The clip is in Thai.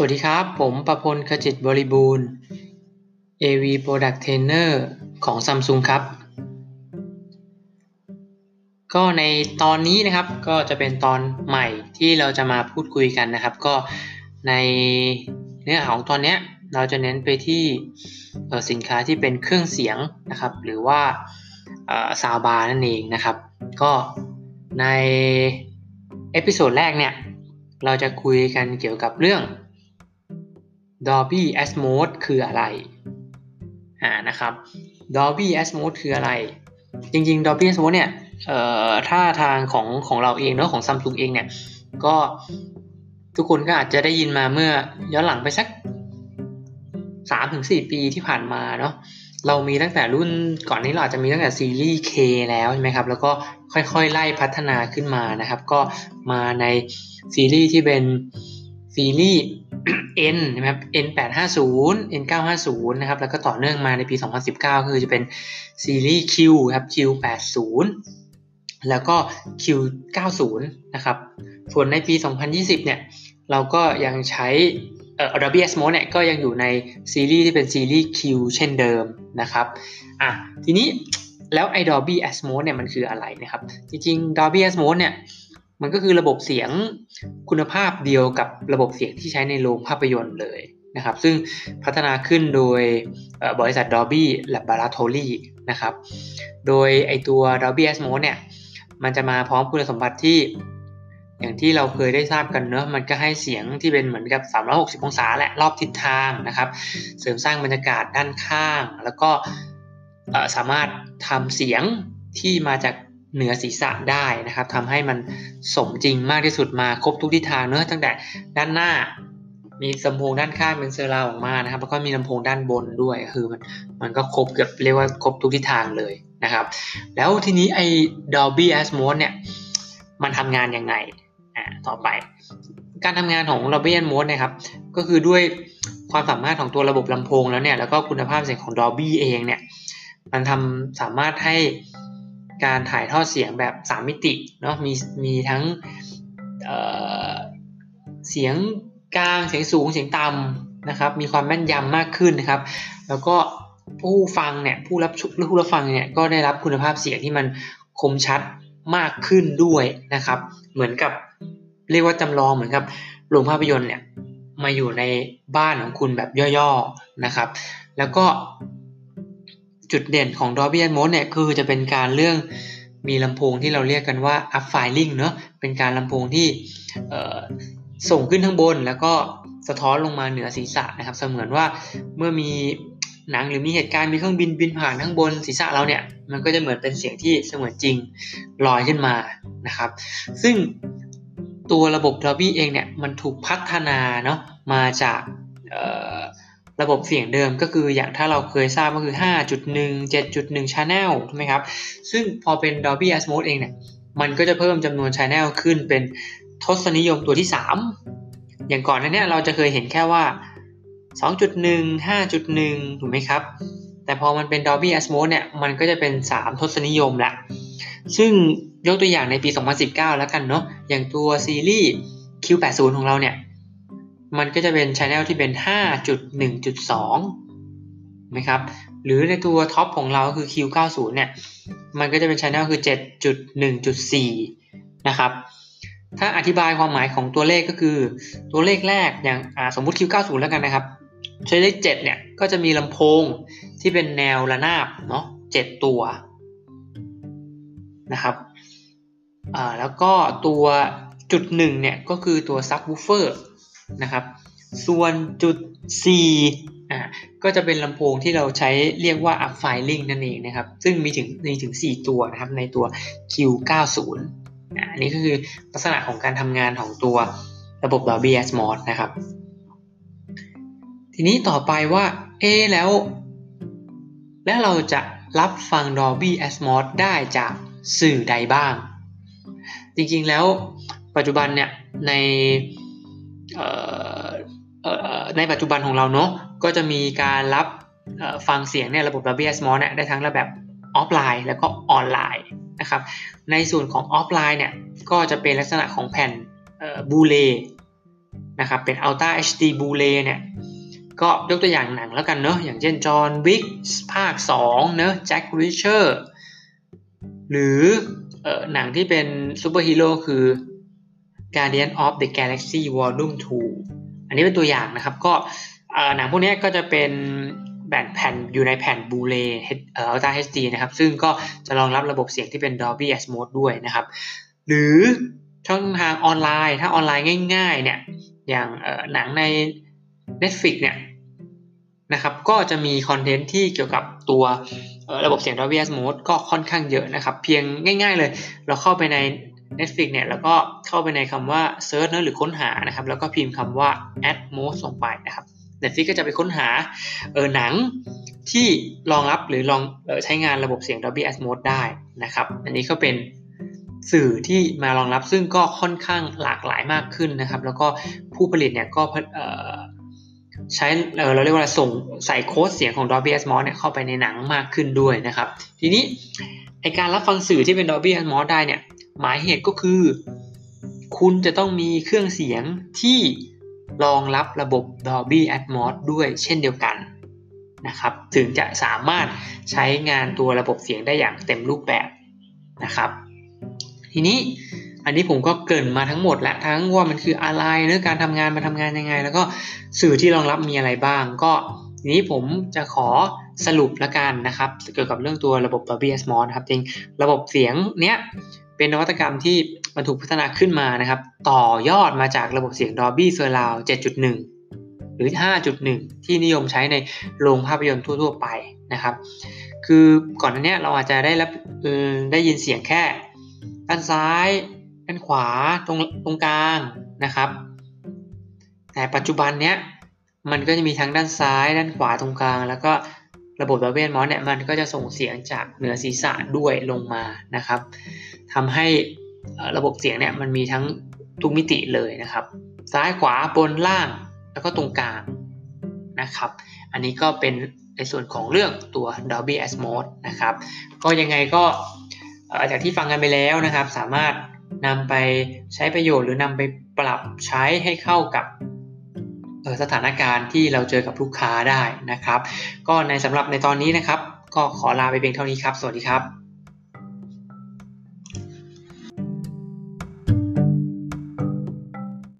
สวัสดีครับ ผมประพลขจิตบริบูรณ์ AV Product Trainer ของ Samsung ครับ ก็ในตอนนี้นะครับก็จะเป็นตอนใหม่ที่เราจะมาพูดคุยกันนะครับ ก็ในเนื้อหาของตอนนี้เราจะเน้นไปที่สินค้าที่เป็นเครื่องเสียงนะครับ หรือว่าซาวบาร์นั่นเองนะครับ ก็ในepisode แรกเนี่ยเราจะคุยกันเกี่ยวกับเรื่อง Dolby Atmos คืออะไรอ่านะครับ Dolby Atmos คืออะไร จริงๆ Dolby Atmos เนี่ยเอ่อถ้าทางของของเราเองเนาะของ Samsung เองเนี่ยก็ทุกคนก็อาจจะได้ยินมาเมื่อย้อนหลังไปสัก 3-4 ปีที่ผ่านมาเนาะเรามีตั้งแต่รุ่นก่อนนี้เราอาจจะมีตั้งแต่ซีรีส์ K แล้วใช่ไหมครับ แล้วก็ค่อยๆ ไล่พัฒนาขึ้นมานะครับ ก็มาในซีรีส์ที่เป็น ซีรีส์ N นะครับ N850 N950 นะครับ แล้วก็ต่อเนื่องมาในปี 2019 คือจะเป็นซีรีส์ Q ครับ Q80 แล้วก็ Q90 นะครับ ส่วนในปี 2020 เนี่ย เราก็ยังใช้เอ่อ Adobe Atmos เนี่ยก็ยังอยู่ในซีรีส์ที่เป็นซีรีส์ Q เช่นเดิมนะครับ อะ ทีนี้แล้วไอ้ Dolby Atmos เนี่ยมันคืออะไรนะครับ จริงๆ Dolby Atmos เนี่ย มันก็คือระบบเสียงคุณภาพเดียวกับระบบเสียงที่ใช้ในโรงภาพยนตร์เลยนะครับ ซึ่งพัฒนาขึ้นโดยบริษัท Dolby Laboratory นะครับ โดยไอตัว Dolby Atmos เนี่ย มันจะมาพร้อมคุณสมบัติที่อย่างที่เราเคยได้ทราบกันเนอะมันก็ให้เสียงที่เป็นเหมือนกับ 360 องศาแหละ รอบทิศทางนะครับ เสริมสร้างบรรยากาศด้านข้าง แล้วก็สามารถทำเสียงที่มาจาก เหนือศีรษะได้นะครับทำให้มันสมจริงมากที่สุดมาครบทุกทิศทางเนื้อตั้งแต่ด้านหน้า มีลำโพงด้านข้างเป็นเซอร์ราวออกมานะครับ แล้วก็มีลำโพงด้านบนด้วยคือมันมันก็ครบเกือบเรียกว่าครบทุกทิศทางเลยนะครับ แล้วทีนี้ไอ้ Dolby Atmos เนี่ยมันทำงานยังไงอ่าต่อไป การทำงานของ Dolby Atmos นะครับ ก็คือด้วยความสามารถของตัวระบบลำโพงแล้วเนี่ยแล้วก็คุณภาพเสียงของ Dolby เองเนี่ยมันทำสามารถให้ การถ่ายทอดเสียงแบบ 3 มิติเนาะมีมีทั้งเเสียงกลางเสียงสูงเสียงต่ำนะครับ มีความแม่นยำมากขึ้นนะครับ แล้วก็ผู้ฟังเนี่ยผู้รับผู้รับฟังเนี่ยก็ได้รับคุณภาพเสียงที่มันคมชัดมากขึ้นด้วยนะครับ เหมือนกับเรียกว่าจำลองเหมือนกับโรงภาพยนตร์เนี่ยมาอยู่ในบ้านของคุณแบบย่อๆนะครับ แล้วก็ จุดเด่นของ Dolby Atmos เนี่ยคือจะเป็นการเรื่องมีลำโพงที่เราเรียกกันว่า up filing เนอะเป็นการลำโพงที่ส่งขึ้นข้างบน แล้วก็สะท้อนลงมาเหนือศีรษะนะครับ เสมือนว่าเมื่อมีหนังหรือมีเหตุการณ์มีเครื่องบินบินผ่านข้างบนศีรษะเราเนี่ยมันก็จะเหมือนเป็นเสียงที่เสมือนจริงลอยขึ้นมานะครับ ซึ่งตัวระบบ Dolby เองเนี่ยมันถูกพัฒนาเนาะมาจาก ระบบเสียงเดิมก็คืออย่างถ้าเราเคยทราบก็คือ 5.1 7.1 Channel ใช่ไหมครับ ซึ่งพอเป็น Dolby Atmos เองเนี่ย มันก็จะเพิ่มจำนวน Channel ขึ้นเป็นทศนิยมตัวที่ 3 อย่างก่อนนั้นเนี่ยเราจะเคยเห็นแค่ว่า 2.1 5.1 ถูกไหมครับ แต่พอมันเป็น Dolby Atmos เนี่ย มันก็จะเป็น 3 ทศนิยมละซึ่งยกตัวอย่างในปี 2019 แล้วกันเนาะ อย่างตัวซีรีส์ Q80 ของเราเนี่ย มันก็จะเป็นช anel ที่เป็น 5.1.2นะครับหรือในตัวท็อปของเราคือ Q90 เนี่ยมันก็จะเป็นช anel คือ 7.1.4นะครับถ้าอธิบายความหมายของตัวเลขก็คือ ตัวเลขแรกอย่างสมมุติ Q90 แล้วกันนะครับใช้เลข7เนี่ยก็จะมีลำโพงที่เป็นแนวระนาบเนาะ7ตัวนะครับแล้วก็ตัวจุดหนึ่งเนี่ยก็คือตัวซับวูเฟอร์ นะครับ ส่วนจุด C อ่าก็จะเป็นลำโพงที่เราใช้เรียกว่า up filing นั่นเองนะครับ ซึ่งมีถึงมีถึง 4 ตัวนะครับในตัว Q90 อันนี้ก็คือลักษณะของการทำงานของตัวระบบ Dolby Atmos นะครับ ทีนี้ต่อไปว่า เอแล้ว แล้วเราจะรับฟัง Dolby Atmos ได้จากสื่อใดบ้าง จริงๆแล้วปัจจุบันเนี่ยใน ในปัจจุบันของเราเนาะก็จะมีการรับฟังเสียงเนี่ยระบบ Dolby Atmos เนี่ยได้ทั้งระแบบออฟไลน์แล้วก็ออนไลน์นะครับในส่วนของออฟไลน์เนี่ยก็จะเป็นลักษณะของแผ่น Blu-ray นะครับเป็น Ultra HD Blu-ray เนี่ยก็ยกตัวอย่างหนังแล้วกันเนาะอย่างเช่นจอห์นวิกภาค2เนาะแจ็ครีชเชอร์หรือหนังที่เป็นซูเปอร์ฮีโร่คือ Guardian of the Galaxy Volume 2 อันนี้เป็นตัวอย่างนะครับ ก็หนังพวกนี้ก็จะเป็นแผ่นแผ่นอยู่ในแผ่นบูเลเอ่อ Ultra HD นะครับ ซึ่งก็จะรองรับระบบเสียงที่เป็น Dolby Atmos ด้วยนะครับ หรือช่องทางออนไลน์ถ้าออนไลน์ง่าย ๆ เนี่ย อย่างหนังใน Netflix เนี่ยนะครับ ก็จะมีคอนเทนต์ที่เกี่ยวกับตัวระบบเสียง Dolby Atmos ก็ค่อนข้างเยอะนะครับ เพียงง่าย ๆ เลย เราเข้าไปใน Netflix เนี่ยแล้วก็เข้าไปในคำว่า Search นะหรือค้นหานะครับ แล้วก็พิมพ์คำว่า Atmos ลงไปนะครับ Netflix ก็จะไปค้นหาเออหนังที่รองรับหรือลองออใช้งานระบบเสียง Dolby Atmos ได้นะครับ อันนี้ก็เป็นสื่อที่มารองรับซึ่งก็ค่อนข้างหลากหลายมากขึ้นนะครับ แล้วก็ผู้ผลิตเนี่ยก็ใช้เราเรียกว่าส่งใส่โค้ดเสียงของ Dolby Atmos เนี่ยเข้าไปในหนังมากขึ้นด้วยนะครับ ทีนี้ไอการรับฟังสื่อที่เป็น Dolby Atmos ได้เนี่ย หมายเหตุก็คือ คุณจะต้องมีเครื่องเสียงที่รองรับระบบ Dolby Atmos ด้วยเช่นเดียวกันนะครับ ถึงจะสามารถใช้งานตัวระบบเสียงได้อย่างเต็มรูปแบบนะครับ ทีนี้อันนี้ผมก็เกินมาทั้งหมดแหละทั้งว่ามันคืออะไรเนื้อการทำงานมาทำงานยังไง แล้วก็สื่อที่รองรับมีอะไรบ้าง ก็ทีนี้ผมจะขอสรุปละกันนะครับ เกี่ยวกับเรื่องตัวระบบ Dolby Atmos นะครับจริงระบบเสียงเนี้ย เป็นนวัตกรรมที่มันถูกพัฒนาขึ้นมานะครับ ต่อยอดมาจากระบบเสียง Dolby Surround 7.1 หรือ 5.1 ที่นิยมใช้ในโรงภาพยนตร์ทั่ว ๆ ไปนะครับ คือก่อนหน้านี้เราอาจจะได้รับได้ยินเสียงแค่ด้านซ้ายด้านขวาตรงตรงกลางนะครับ แต่ปัจจุบันเนี้ยมันก็จะมีทั้งด้านซ้าย ด้านขวาตรงกลาง แล้วก็ ระบบ Dolby Atmos เนี่ยมันก็จะส่งเสียงจากเหนือศีรษะด้วยลงมานะครับทำให้ระบบเสียงเนี่ยมันมีทั้งทุกมิติเลยนะครับ ซ้ายขวาบนล่างแล้วก็ตรงกลางนะครับ อันนี้ก็เป็นในส่วนของเรื่องตัว Dolby Atmos นะครับ ก็ยังไงก็จากที่ฟังกันไปแล้วนะครับ สามารถนำไปใช้ประโยชน์หรือนำไปปรับใช้ให้เข้ากับ สถานการณ์ที่เราเจอกับลูกค้าได้นะครับ ก็ในสำหรับในตอนนี้นะครับ ก็ขอลาไปเพียงเท่านี้ครับ สวัสดีครับ